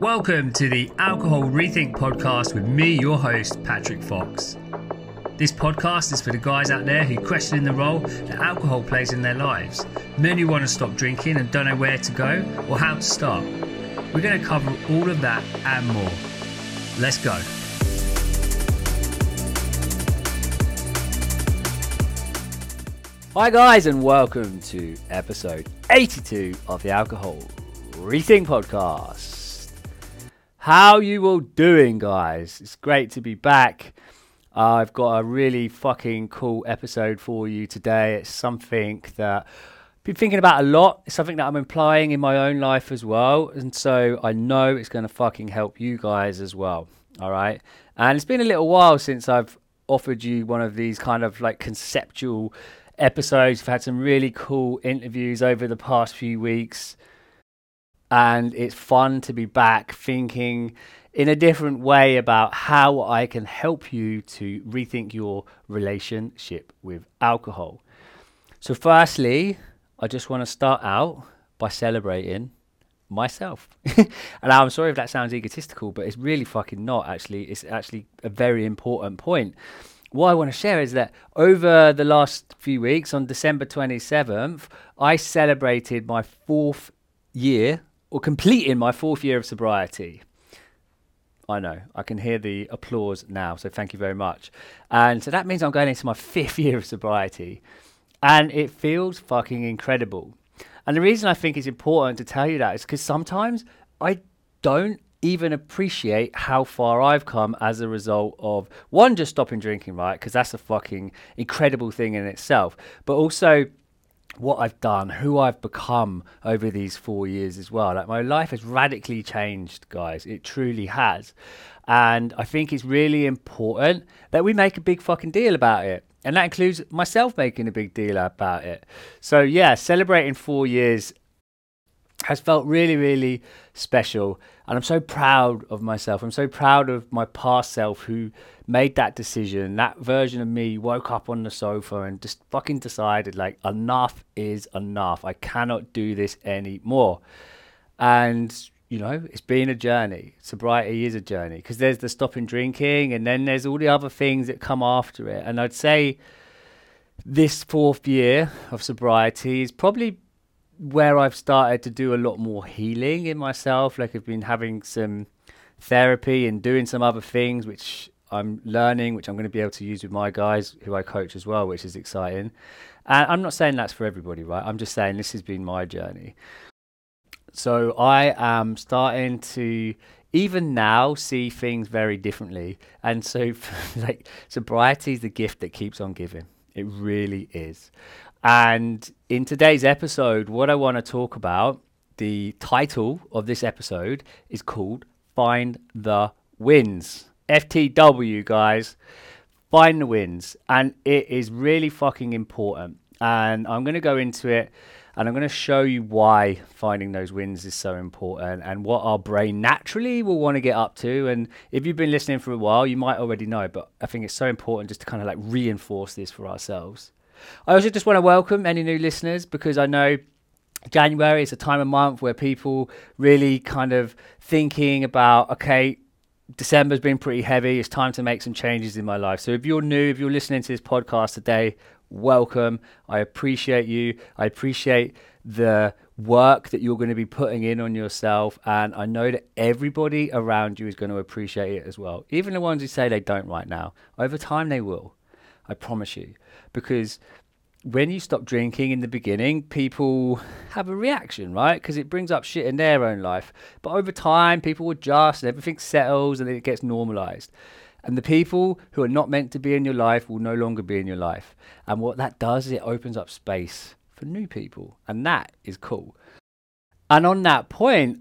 Welcome to the Alcohol Rethink podcast with me, your host, Patrick Fox. This podcast is for the guys out there who question the role that alcohol plays in their lives, men who want to stop drinking and don't know where to go or how to start. We're going to cover all of that and more. Let's go. Hi, guys, and welcome to episode 82 of the Alcohol Rethink Podcast. How you all doing, guys? It's great to be back. I've got a really fucking cool episode for you today. It's something that I've been thinking about a lot. It's something that I'm applying in my own life as well, and so I know it's going to fucking help you guys as well. All right, and it's been a little while since I've offered you one of these kind of like conceptual episodes. We've had some really cool interviews over the past few weeks. And it's fun to be back thinking in a different way about how I can help you to rethink your relationship with alcohol. So, firstly, I just want to start out by celebrating myself. and I'm sorry if that sounds egotistical, but it's really fucking not actually. It's actually a very important point what I want to share is that over the last few weeks, on December 27th, I celebrated my fourth year, or completing my fourth year of sobriety. I know, I can hear the applause now, so thank you very much. And so that means I'm going into my fifth year of sobriety, and it feels fucking incredible. And the reason I think it's important to tell you that is because sometimes I don't even appreciate how far I've come as a result of one, just stopping drinking, right? Because that's a fucking incredible thing in itself. But also, what I've done, who I've become over these four years as well. Like my life has radically changed, guys. It truly has. And I think it's really important that we make a big fucking deal about it. And that includes myself making a big deal about it. So, yeah, celebrating four years has felt really, really special. And I'm so proud of myself. I'm so proud of my past self who made that decision. That version of me woke up on the sofa and just fucking decided, like, enough is enough. I cannot do this anymore. And, you know, it's been a journey. Sobriety is a journey because there's the stopping drinking and then there's all the other things that come after it. And I'd say this fourth year of sobriety is probably where I've started to do a lot more healing in myself. Like I've been having some therapy and doing some other things, which I'm learning, which I'm going to be able to use with my guys who I coach as well, which is exciting. And I'm not saying that's for everybody, right? I'm just saying this has been my journey. So I am starting to even now see things very differently. And so like sobriety is the gift that keeps on giving. It really is. And in today's episode, what I want to talk about, the title of this episode is called Find the Wins. FTW, guys. Find the wins. And it is really fucking important. And I'm going to go into it and I'm going to show you why finding those wins is so important and what our brain naturally will want to get up to. And if you've been listening for a while, you might already know, but I think it's so important just to kind of like reinforce this for ourselves. I also just want to welcome any new listeners because I know January is a time of month where people really kind of thinking about, okay, December's been pretty heavy. It's time to make some changes in my life. So if you're new, if you're listening to this podcast today, welcome. I appreciate you. I appreciate the work that you're going to be putting in on yourself. And I know that everybody around you is going to appreciate it as well. Even the ones who say they don't right now. Over time, they will. I promise you. Because when you stop drinking in the beginning, people have a reaction, right? Because it brings up shit in their own life. But over time, people adjust and everything settles and it gets normalized. And the people who are not meant to be in your life will no longer be in your life. And what that does is it opens up space for new people. And that is cool. And on that point,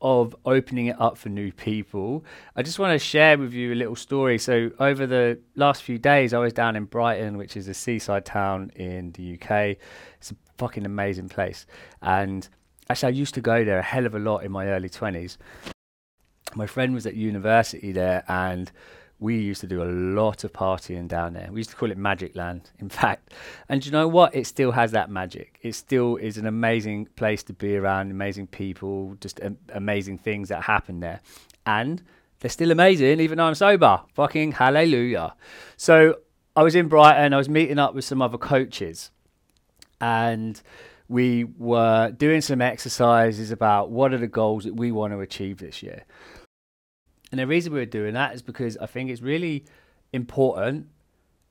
of opening it up for new people, I just want to share with you a little story. So, over the last few days, I was down in Brighton, which is a seaside town in the UK. It's a fucking amazing place. And actually, I used to go there a hell of a lot in my early 20s. My friend was at university there, and we used to do a lot of partying down there. We used to call it Magic Land, in fact. And you know what? It still has that magic. It still is an amazing place to be around, amazing people, just amazing things that happen there. And they're still amazing, even though I'm sober. Fucking hallelujah. So I was in Brighton, I was meeting up with some other coaches, and we were doing some exercises about what are the goals that we want to achieve this year. And the reason we were doing that is because I think it's really important,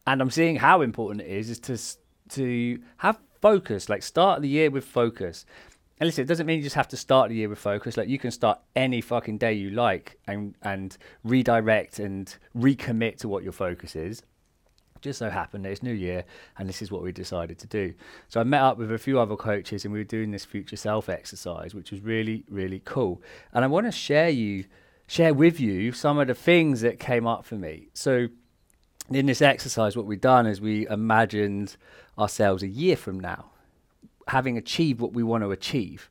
and I'm seeing how important it is, is to to have focus. Like start the year with focus. And listen, it doesn't mean you just have to start the year with focus. Like you can start any fucking day you like and and redirect and recommit to what your focus is. Just so happened that it's New Year and this is what we decided to do. So I met up with a few other coaches and we were doing this future self exercise, which was really, really cool. And I want to share you share with you some of the things that came up for me. So, in this exercise, what we've done is we imagined ourselves a year from now, having achieved what we want to achieve.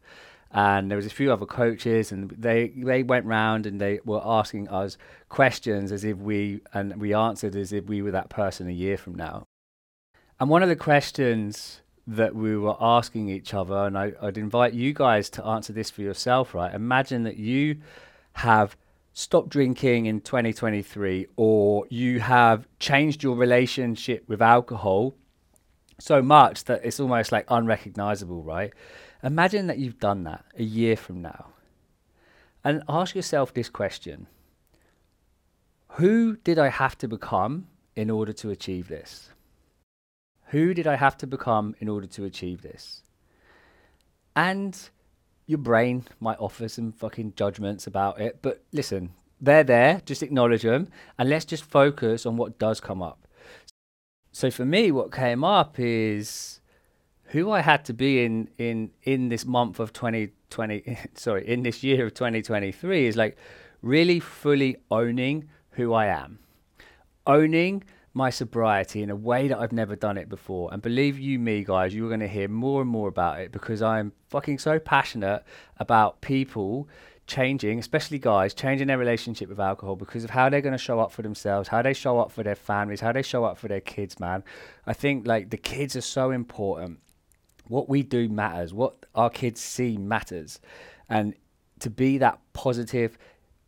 And there was a few other coaches, and they they went round and they were asking us questions as if we and we answered as if we were that person a year from now. And one of the questions that we were asking each other, and I, I'd invite you guys to answer this for yourself, right? Imagine that you have stopped drinking in 2023 or you have changed your relationship with alcohol so much that it's almost like unrecognizable, right? Imagine that you've done that a year from now. And ask yourself this question Who did I have to become in order to achieve this? Who did I have to become in order to achieve this? And your brain might offer some fucking judgments about it, but listen, they're there, just acknowledge them, and let's just focus on what does come up. So for me, what came up is who I had to be in in in this month of 2020, sorry, in this year of 2023 is like really fully owning who I am, owning my sobriety in a way that I've never done it before. And believe you me, guys, you're going to hear more and more about it because I'm fucking so passionate about people changing, especially guys, changing their relationship with alcohol because of how they're going to show up for themselves, how they show up for their families, how they show up for their kids, man. I think like the kids are so important. What we do matters. What our kids see matters. And to be that positive,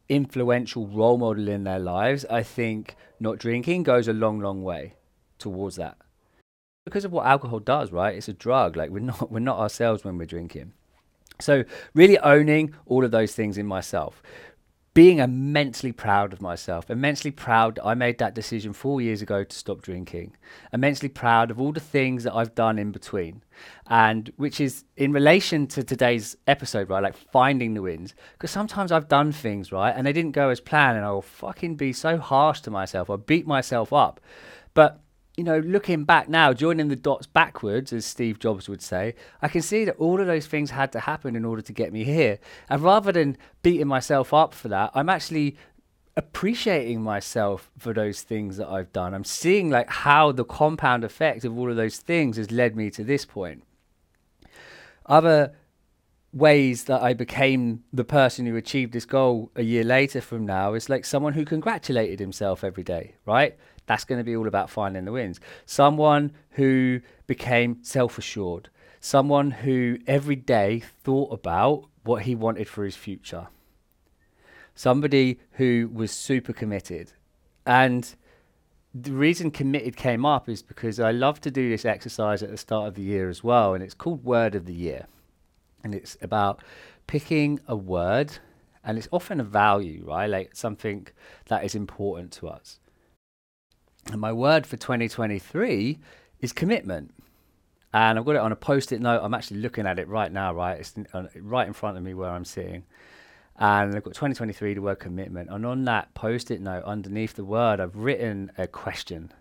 influential role model in their lives, I think not drinking goes a long, long way towards that. Because of what alcohol does, right? It's a drug. Like we're not we're not ourselves when we're drinking. So really owning all of those things in myself being immensely proud of myself, immensely proud I made that decision four years ago to stop drinking, immensely proud of all the things that I've done in between, and which is in relation to today's episode, right? Like finding the wins, because sometimes I've done things right and they didn't go as planned, and I will fucking be so harsh to myself, I beat myself up, but you know, looking back now, joining the dots backwards, as Steve Jobs would say, I can see that all of those things had to happen in order to get me here. And rather than beating myself up for that, I'm actually appreciating myself for those things that I've done. I'm seeing like how the compound effect of all of those things has led me to this point. Other ways that I became the person who achieved this goal a year later from now is like someone who congratulated himself every day, right? That's going to be all about finding the wins. Someone who became self assured, someone who every day thought about what he wanted for his future, somebody who was super committed. And the reason committed came up is because I love to do this exercise at the start of the year as well, and it's called Word of the Year. And it's about picking a word, and it's often a value, right? Like something that is important to us. And my word for 2023 is commitment. And I've got it on a post it note. I'm actually looking at it right now, right? It's right in front of me where I'm sitting. And I've got 2023, the word commitment. And on that post it note, underneath the word, I've written a question.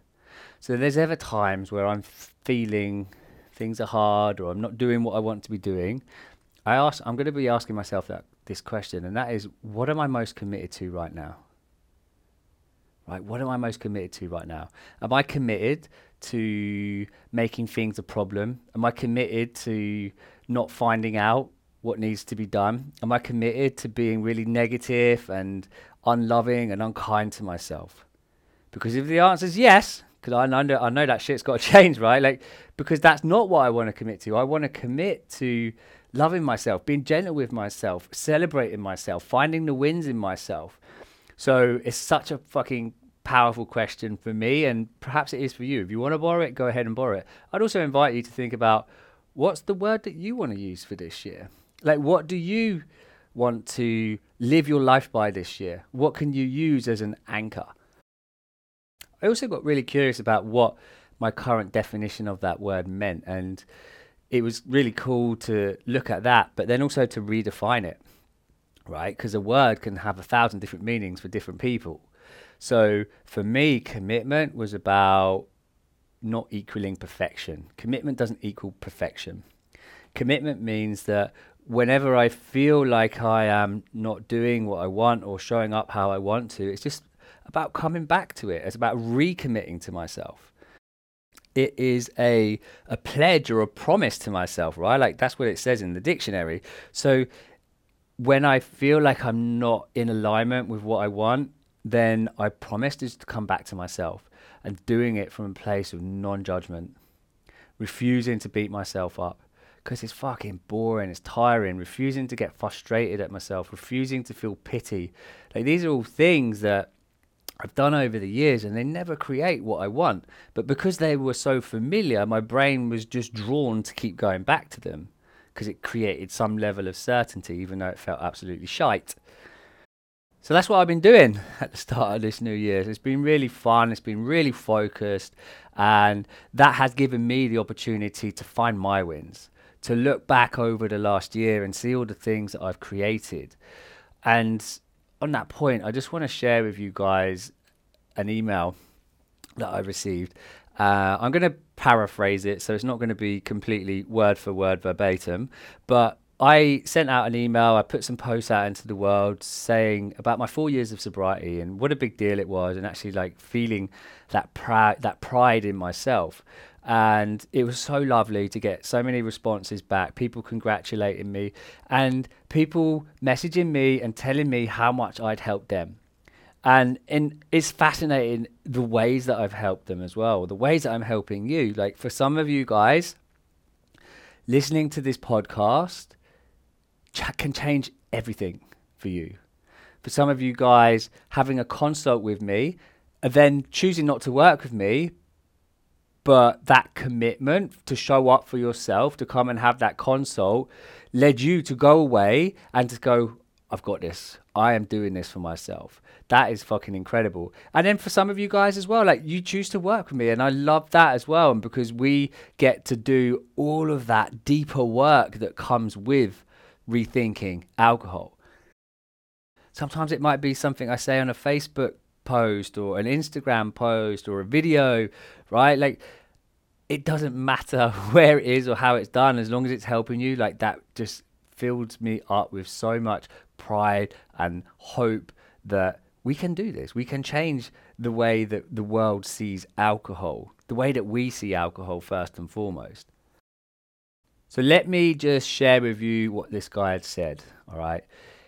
So there's ever times where I'm feeling things are hard or I'm not doing what I want to be doing. I ask, I'm going to be asking myself that this question, and that is, what am I most committed to right now? Right? What am I most committed to right now? Am I committed to making things a problem? Am I committed to not finding out what needs to be done? Am I committed to being really negative and unloving and unkind to myself? Because if the answer is yes, because I know I know that shit's got to change, right? Like because that's not what I want to commit to. I want to commit to loving myself, being gentle with myself, celebrating myself, finding the wins in myself. So it's such a fucking powerful question for me, and perhaps it is for you. If you want to borrow it, go ahead and borrow it. I'd also invite you to think about what's the word that you want to use for this year. Like, what do you want to live your life by this year? What can you use as an anchor? I also got really curious about what my current definition of that word meant, and it was really cool to look at that, but then also to redefine it, right? Because a word can have a thousand different meanings for different people. So for me, commitment was about not equaling perfection. Commitment doesn't equal perfection. Commitment means that whenever I feel like I am not doing what I want or showing up how I want to, it's just about coming back to it. It's about recommitting to myself. It is a a pledge or a promise to myself, right? Like that's what it says in the dictionary. So when I feel like I'm not in alignment with what I want, then I promise just to come back to myself and doing it from a place of non-judgment, refusing to beat myself up because it's fucking boring, it's tiring, refusing to get frustrated at myself, refusing to feel pity. Like these are all things that I've done over the years and they never create what I want. But because they were so familiar, my brain was just drawn to keep going back to them because it created some level of certainty, even though it felt absolutely shite. So that's what I've been doing at the start of this new year. It's been really fun, it's been really focused, and that has given me the opportunity to find my wins, to look back over the last year and see all the things that I've created. And on that point, I just want to share with you guys an email that I received. Uh, I'm going to paraphrase it, so it's not going to be completely word for word verbatim, but I sent out an email, I put some posts out into the world saying about my four years of sobriety and what a big deal it was, and actually like feeling that pride, that pride in myself. And it was so lovely to get so many responses back, people congratulating me, and people messaging me and telling me how much I'd helped them. And it's fascinating the ways that I've helped them as well, the ways that I'm helping you. Like for some of you guys, listening to this podcast ch- can change everything for you. For some of you guys, having a consult with me and then choosing not to work with me but that commitment to show up for yourself, to come and have that consult, led you to go away and to go, I've got this. I am doing this for myself. That is fucking incredible. And then for some of you guys as well, like you choose to work with me, and I love that as well. And because we get to do all of that deeper work that comes with rethinking alcohol. Sometimes it might be something I say on a Facebook post or an Instagram post or a video, right? Like it doesn't matter where it is or how it's done as long as it's helping you like that just fills me up with so much pride and hope that we can do this. We can change the way that the world sees alcohol the way that we see alcohol first and foremost. So let me just share with you what this guy had said all right?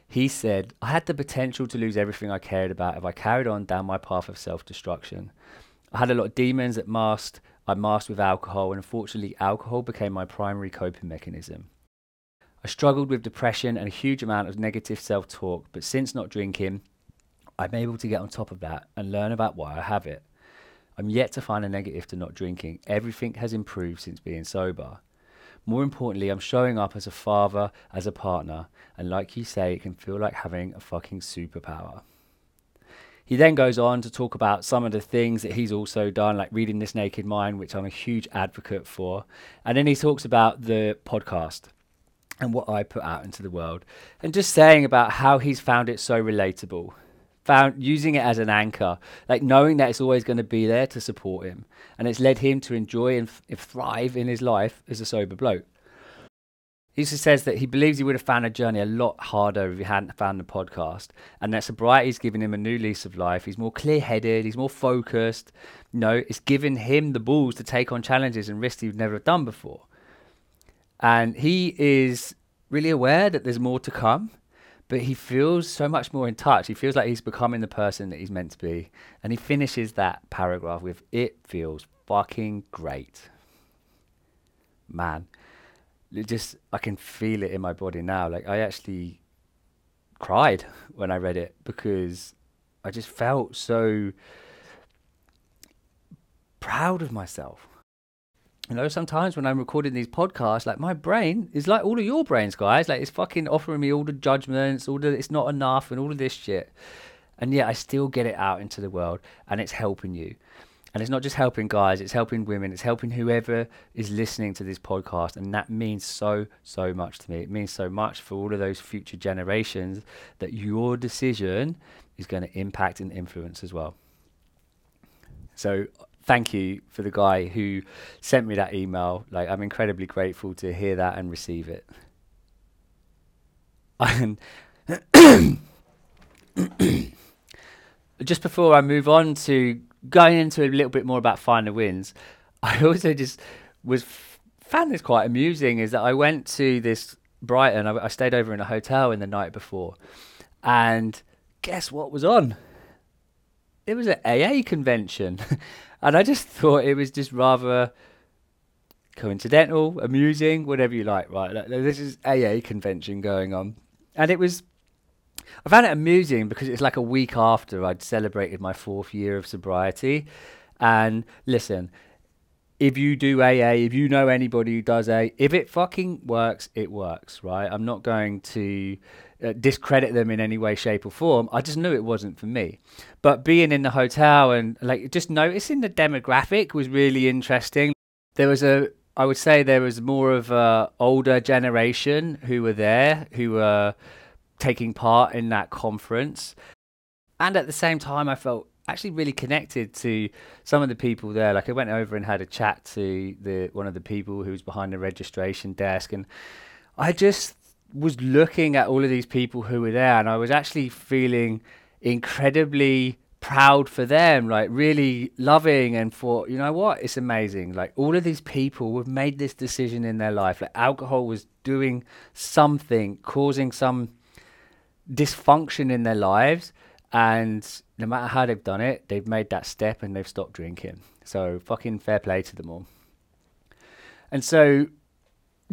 He said i had the potential to lose everything i cared about if i carried on down my path of self-destruction. I had a lot of demons that masked I masked with alcohol, and unfortunately, alcohol became my primary coping mechanism. I struggled with depression and a huge amount of negative self talk, but since not drinking, I'm able to get on top of that and learn about why I have it. I'm yet to find a negative to not drinking. Everything has improved since being sober. More importantly, I'm showing up as a father, as a partner, and like you say, it can feel like having a fucking superpower. He then goes on to talk about some of the things that he's also done, like reading This Naked Mind, which I'm a huge advocate for. And then he talks about the podcast and what I put out into the world, and just saying about how he's found it so relatable, found using it as an anchor, like knowing that it's always going to be there to support him, and it's led him to enjoy and f- thrive in his life as a sober bloke. He also says that he believes he would have found a journey a lot harder if he hadn't found the podcast, and that sobriety's given him a new lease of life. He's more clear-headed, he's more focused. You know, it's given him the balls to take on challenges and risks he'd never have done before. And he is really aware that there's more to come, but he feels so much more in touch. He feels like he's becoming the person that he's meant to be. And he finishes that paragraph with, It feels fucking great. Man, it just, I can feel it in my body now. Like, I actually cried when I read it because I just felt so proud of myself. You know, sometimes when I'm recording these podcasts, like my brain is like all of your brains, guys. Like it's fucking offering me all the judgments, all the it's not enough, and all of this shit. And yet I still get it out into the world, and it's helping you. And it's not just helping guys; it's helping women. It's helping whoever is listening to this podcast, and that means so so much to me. It means so much for all of those future generations that your decision is going to impact and influence as well. So thank you for the guy who sent me that email. Like, I'm incredibly grateful to hear that and receive it. And just before I move on to going into a little bit more about Find Wins, I also just was found this quite amusing. Is that I went to this Brighton. I, I stayed over in a hotel in the night before, and guess what was on? It was an AA convention. And I just thought it was just rather coincidental, amusing, whatever you like, right? Like, this is AA convention going on. And it was, I found it amusing because it's like a week after I'd celebrated my fourth year of sobriety. And listen, if you do AA, if you know anybody who does AA, if it fucking works, it works, right? I'm not going to uh, discredit them in any way, shape, or form. I just knew it wasn't for me. But being in the hotel and like just noticing the demographic was really interesting. There was a, I would say there was more of a older generation who were there, who were taking part in that conference. And at the same time, I felt actually really connected to some of the people there. Like I went over and had a chat to the one of the people who was behind the registration desk, and I just was looking at all of these people who were there, and I was actually feeling incredibly proud for them, like really loving and for you know what, it's amazing. Like all of these people have made this decision in their life. Like alcohol was doing something, causing some dysfunction in their lives, and no matter how they've done it, they've made that step and they've stopped drinking. So fucking fair play to them all. And so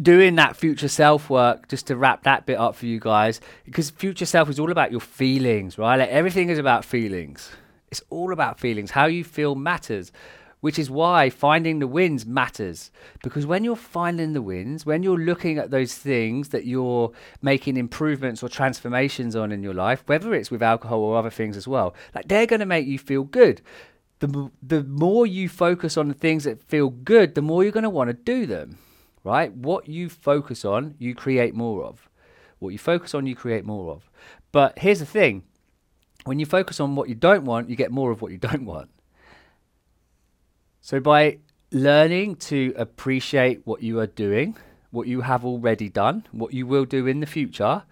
doing that future self work just to wrap that bit up for you guys because future self is all about your feelings right? Like everything is about feelings. It's all about feelings. How you feel matters which is why finding the wins matters. Because when you're finding the wins when you're looking at those things that you're making improvements or transformations on in your life whether it's with alcohol or other things as well like they're going to make you feel good. The, the more you focus on the things that feel good the more you're going to want to do them right? What you focus on, you create more of. What you focus on, you create more of. But here's the thing when you focus on what you don't want, you get more of what you don't want. So by learning to appreciate what you are doing, what you have already done, what you will do in the future,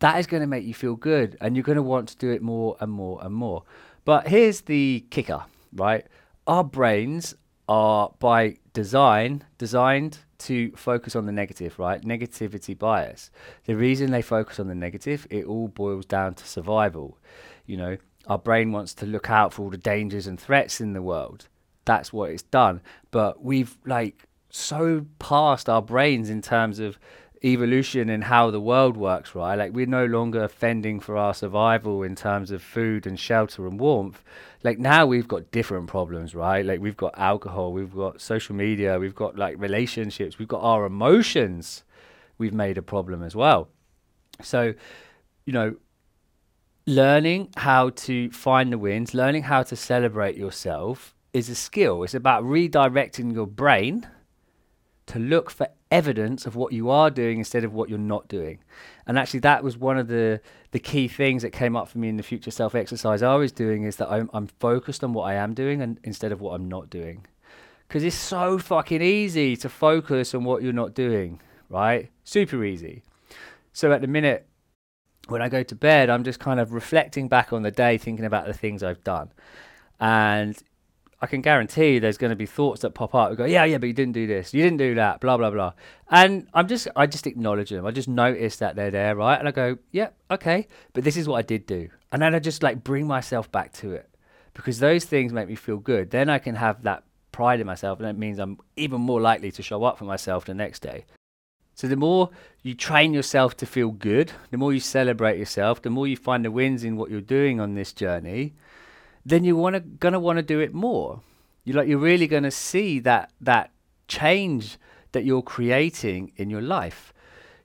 that is going to make you feel good and you're going to want to do it more and more and more. But here's the kicker, right? Our brains are by design designed to focus on the negative, right? Negativity bias. The reason they focus on the negative, it all boils down to survival. You know, our brain wants to look out for all the dangers and threats in the world. That's what it's done. But we've like so past our brains in terms of evolution and how the world works, right? Like we're no longer fending for our survival in terms of food and shelter and warmth like now we've got different problems, right? Like we've got alcohol, we've got social media, we've got like relationships, we've got our emotions. We've made a problem as well. So, you know, learning how to find the wins, learning how to celebrate yourself is a skill. It's about redirecting your brain to look for evidence of what you are doing instead of what you're not doing. And actually, that was one of the the key things that came up for me in the future self exercise I was doing is that I'm, I'm focused on what I am doing and instead of what I'm not doing. Because it's so fucking easy to focus on what you're not doing, right? Super easy. So at the minute, when I go to bed, I'm just kind of reflecting back on the day, thinking about the things I've done. And I can guarantee there's going to be thoughts that pop up. We go, yeah, yeah, but you didn't do this, you didn't do that, blah blah blah. And I'm just, I just acknowledge them. I just notice that they're there, right? And I go, yeah, okay, but this is what I did do, and then I just like bring myself back to it because those things make me feel good. Then I can have that pride in myself, and it means I'm even more likely to show up for myself the next day. So the more you train yourself to feel good, the more you celebrate yourself, the more you find the wins in what you're doing on this journey, then you're wanna, gonna want to do it more. You're like you're really gonna see that that change that you're creating in your life.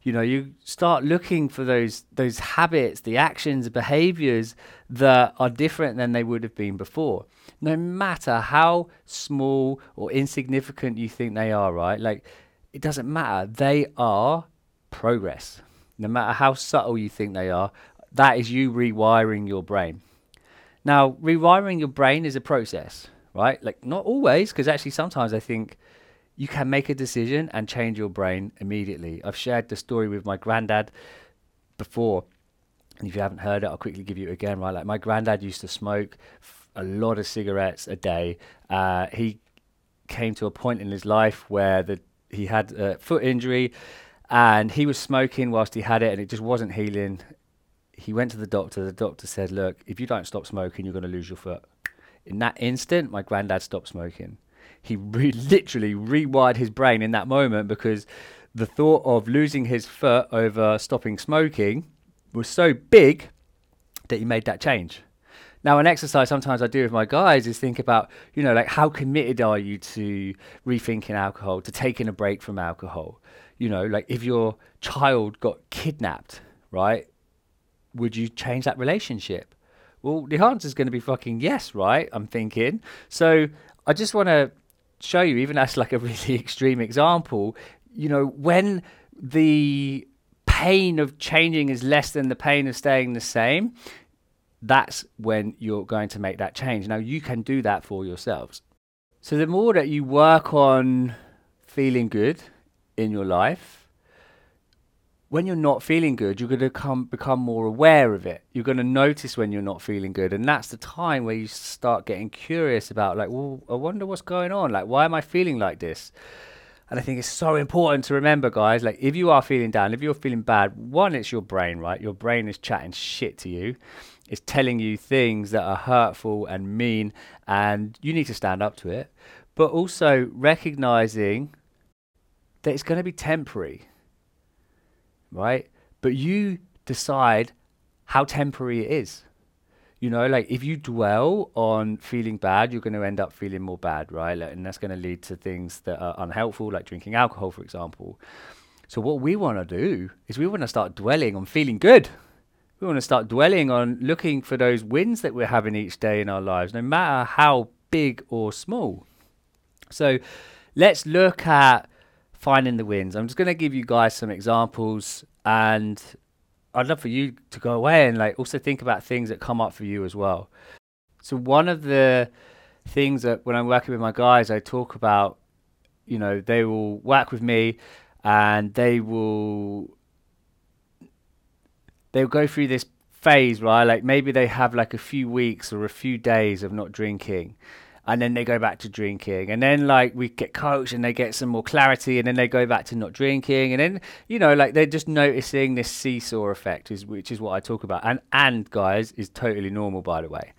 You know, you start looking for those those habits, the actions, behaviors that are different than they would have been before. No matter how small or insignificant you think they are, right? Like it doesn't matter. They are progress. No matter how subtle you think they are, that is you rewiring your brain. Now, rewiring your brain is a process, right? Like, not always, because actually, sometimes I think you can make a decision and change your brain immediately. I've shared the story with my granddad before. And if you haven't heard it, I'll quickly give you it again, right? Like, my granddad used to smoke a lot of cigarettes a day. Uh, he came to a point in his life where the he had a foot injury and he was smoking whilst he had it and it just wasn't healing. He went to the doctor. The doctor said, Look, if you don't stop smoking, you're going to lose your foot. In that instant, my granddad stopped smoking. He re- literally rewired his brain in that moment because the thought of losing his foot over stopping smoking was so big that he made that change. Now, an exercise sometimes I do with my guys is think about, you know, like how committed are you to rethinking alcohol, to taking a break from alcohol? You know, like if your child got kidnapped, right? Would you change that relationship? Well, the answer is going to be fucking yes, right? I'm thinking. So I just want to show you, even as like a really extreme example, you know, when the pain of changing is less than the pain of staying the same, that's when you're going to make that change. Now, you can do that for yourselves. So, the more that you work on feeling good in your life, when you're not feeling good, you're going to come, become more aware of it. You're going to notice when you're not feeling good. And that's the time where you start getting curious about, like, well, I wonder what's going on. Like, why am I feeling like this? And I think it's so important to remember, guys, like, if you are feeling down, if you're feeling bad, one, it's your brain, right? Your brain is chatting shit to you It's telling you things that are hurtful and mean, and you need to stand up to it. But also recognizing that it's going to be temporary, right? But you decide how temporary it is. You know, like if you dwell on feeling bad, you're going to end up feeling more bad, right? Like, and that's going to lead to things that are unhelpful, like drinking alcohol, for example. So, what we want to do is we want to start dwelling on feeling good we want to start dwelling on looking for those wins that we're having each day in our lives, no matter how big or small. So let's look at finding the wins. I'm just going to give you guys some examples and I'd love for you to go away and like also think about things that come up for you as well. So one of the things that when I'm working with my guys, I talk about, you know, they will work with me and they will they'll go through this phase, right? Like maybe they have like a few weeks or a few days of not drinking. And then they go back to drinking. And then like we get coached and they get some more clarity and then they go back to not drinking. And then, you know, like they're just noticing this seesaw effect, is which is what I talk about. And and guys is totally normal by the way.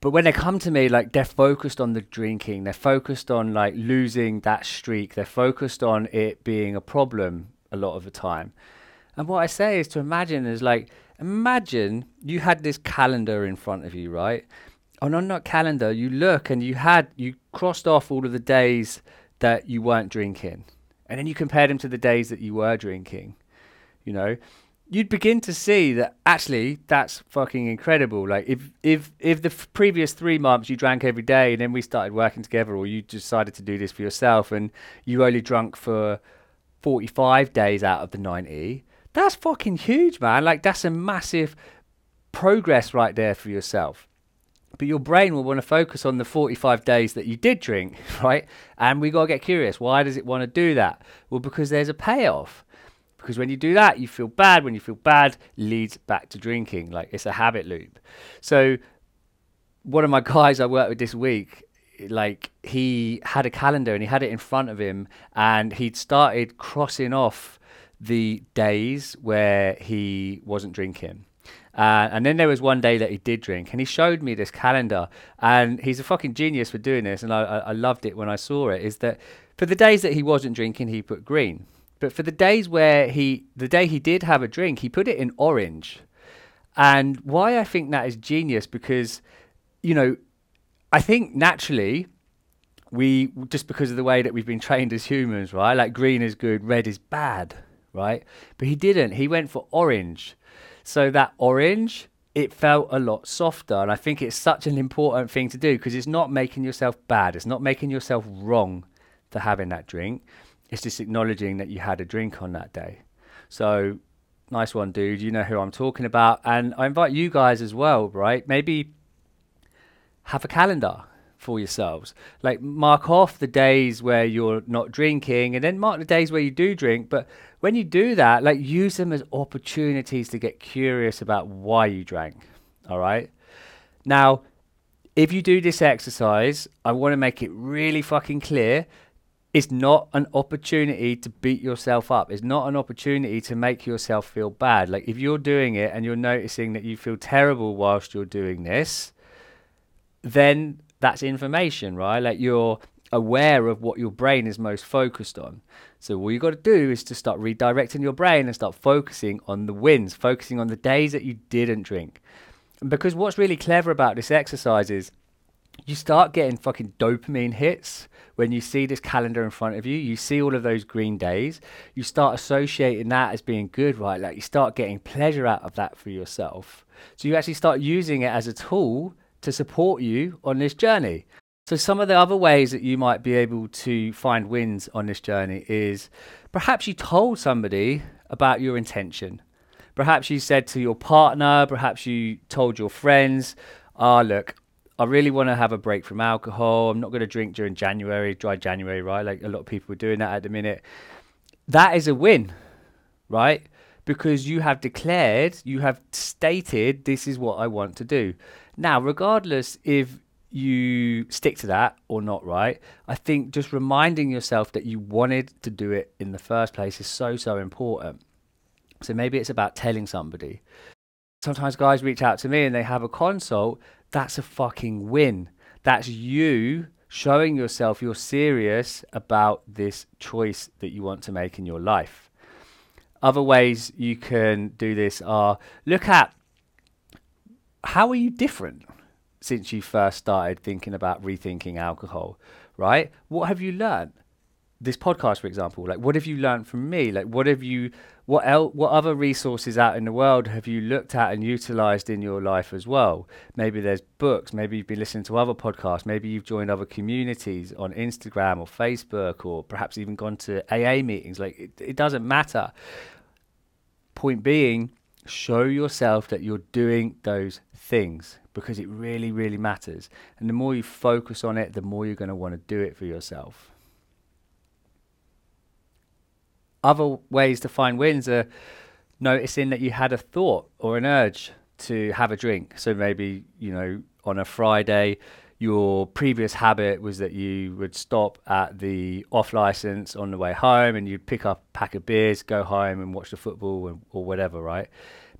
But when they come to me, like they're focused on the drinking, they're focused on like losing that streak, they're focused on it being a problem a lot of the time. And what I say is to imagine is like, imagine you had this calendar in front of you, right? Oh, and on that calendar, you look and you had, you crossed off all of the days that you weren't drinking. And then you compared them to the days that you were drinking, you know? You'd begin to see that actually that's fucking incredible. Like if if if the f- previous three months you drank every day and then we started working together, or you decided to do this for yourself and you only drunk for forty five days out of the ninety, that's fucking huge, man. Like that's a massive progress right there for yourself. But your brain will want to focus on the 45 days that you did drink, right? And we got to get curious. Why does it want to do that? Well, because there's a payoff. Because when you do that, you feel bad. When you feel bad, leads back to drinking. Like it's a habit loop. So one of my guys I worked with this week, like he had a calendar and he had it in front of him, and he'd started crossing off the days where he wasn't drinking. Uh, and then there was one day that he did drink, and he showed me this calendar. And he's a fucking genius for doing this, and I, I, I loved it when I saw it. Is that for the days that he wasn't drinking, he put green, but for the days where he, the day he did have a drink, he put it in orange. And why I think that is genius because, you know, I think naturally we just because of the way that we've been trained as humans, right? Like green is good, red is bad, right? But he didn't. He went for orange. So that orange, it felt a lot softer. And I think it's such an important thing to do because it's not making yourself bad. It's not making yourself wrong for having that drink. It's just acknowledging that you had a drink on that day. So nice one, dude. You know who I'm talking about. And I invite you guys as well, right? Maybe have a calendar for yourselves. Like mark off the days where you're not drinking and then mark the days where you do drink. But when you do that, like use them as opportunities to get curious about why you drank. All right. Now, if you do this exercise, I want to make it really fucking clear. It's not an opportunity to beat yourself up. It's not an opportunity to make yourself feel bad. Like if you're doing it and you're noticing that you feel terrible whilst you're doing this, then that's information, right? Like you're aware of what your brain is most focused on. So all you got to do is to start redirecting your brain and start focusing on the wins, focusing on the days that you didn't drink. And because what's really clever about this exercise is you start getting fucking dopamine hits when you see this calendar in front of you. You see all of those green days. You start associating that as being good, right? Like you start getting pleasure out of that for yourself. So you actually start using it as a tool to support you on this journey. So, some of the other ways that you might be able to find wins on this journey is perhaps you told somebody about your intention. Perhaps you said to your partner, perhaps you told your friends, ah, oh, look, I really want to have a break from alcohol. I'm not going to drink during January, dry January, right? Like a lot of people are doing that at the minute. That is a win, right? Because you have declared, you have stated, this is what I want to do. Now, regardless if you stick to that or not, right? I think just reminding yourself that you wanted to do it in the first place is so, so important. So maybe it's about telling somebody. Sometimes guys reach out to me and they have a consult. That's a fucking win. That's you showing yourself you're serious about this choice that you want to make in your life. Other ways you can do this are look at how are you different since you first started thinking about rethinking alcohol, right? What have you learned? This podcast, for example, like what have you learned from me? Like what have you, what el- what other resources out in the world have you looked at and utilized in your life as well? Maybe there's books, maybe you've been listening to other podcasts, maybe you've joined other communities on Instagram or Facebook, or perhaps even gone to AA meetings. Like it, it doesn't matter. Point being, show yourself that you're doing those things because it really, really matters. And the more you focus on it, the more you're going to want to do it for yourself. Other ways to find wins are noticing that you had a thought or an urge to have a drink. So maybe, you know, on a Friday, your previous habit was that you would stop at the off license on the way home and you'd pick up a pack of beers, go home and watch the football and, or whatever, right?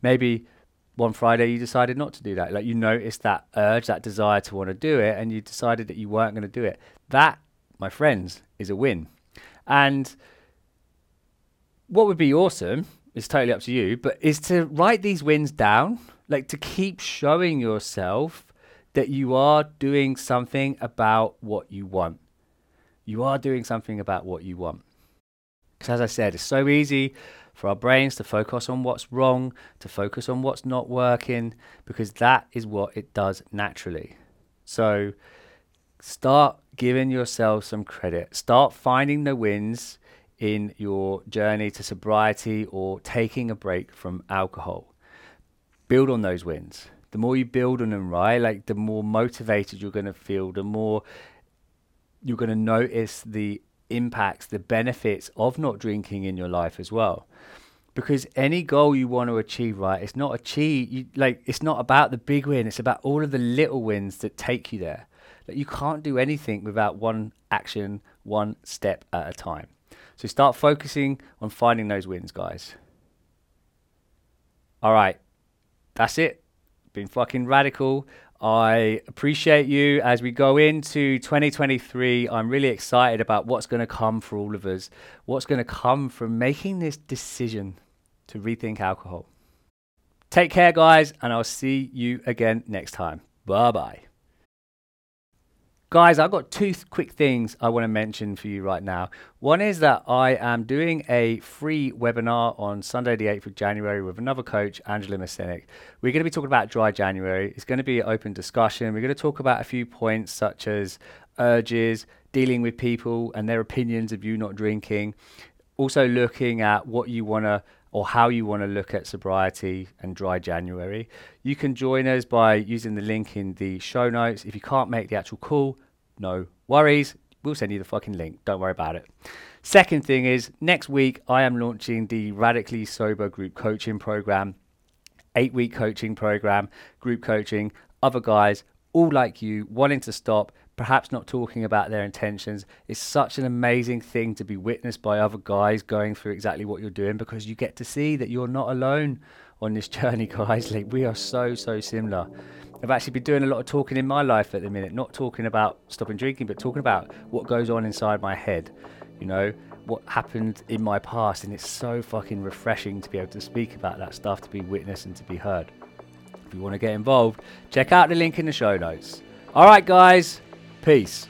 Maybe one Friday you decided not to do that. Like you noticed that urge, that desire to want to do it, and you decided that you weren't going to do it. That, my friends, is a win. And what would be awesome, is totally up to you, but is to write these wins down, like to keep showing yourself that you are doing something about what you want. You are doing something about what you want. Because as I said, it's so easy for our brains to focus on what's wrong, to focus on what's not working, because that is what it does naturally. So start giving yourself some credit. Start finding the wins in your journey to sobriety or taking a break from alcohol. Build on those wins the more you build on them, right? Like the more motivated you're going to feel, the more you're going to notice the impacts, the benefits of not drinking in your life as well. because any goal you want to achieve, right, it's not achieve you, like it's not about the big win. It's about all of the little wins that take you there. Like you can't do anything without one action, one step at a time. So start focusing on finding those wins, guys. All right, that's it. Been fucking radical. I appreciate you as we go into 2023. I'm really excited about what's going to come for all of us, what's going to come from making this decision to rethink alcohol. Take care, guys, and I'll see you again next time. Bye bye. Guys, I've got two th- quick things I want to mention for you right now. One is that I am doing a free webinar on Sunday, the 8th of January, with another coach, Angela Masenic. We're going to be talking about dry January. It's going to be an open discussion. We're going to talk about a few points such as urges, dealing with people and their opinions of you not drinking, also looking at what you want to or how you want to look at sobriety and dry January. You can join us by using the link in the show notes. If you can't make the actual call, no worries. We'll send you the fucking link. Don't worry about it. Second thing is, next week I am launching the Radically Sober Group Coaching Program, eight week coaching program, group coaching, other guys, all like you, wanting to stop, perhaps not talking about their intentions. It's such an amazing thing to be witnessed by other guys going through exactly what you're doing because you get to see that you're not alone on this journey, guys. Like we are so, so similar. I've actually been doing a lot of talking in my life at the minute, not talking about stopping drinking, but talking about what goes on inside my head, you know, what happened in my past. And it's so fucking refreshing to be able to speak about that stuff, to be witnessed and to be heard. If you want to get involved, check out the link in the show notes. All right, guys, Peace.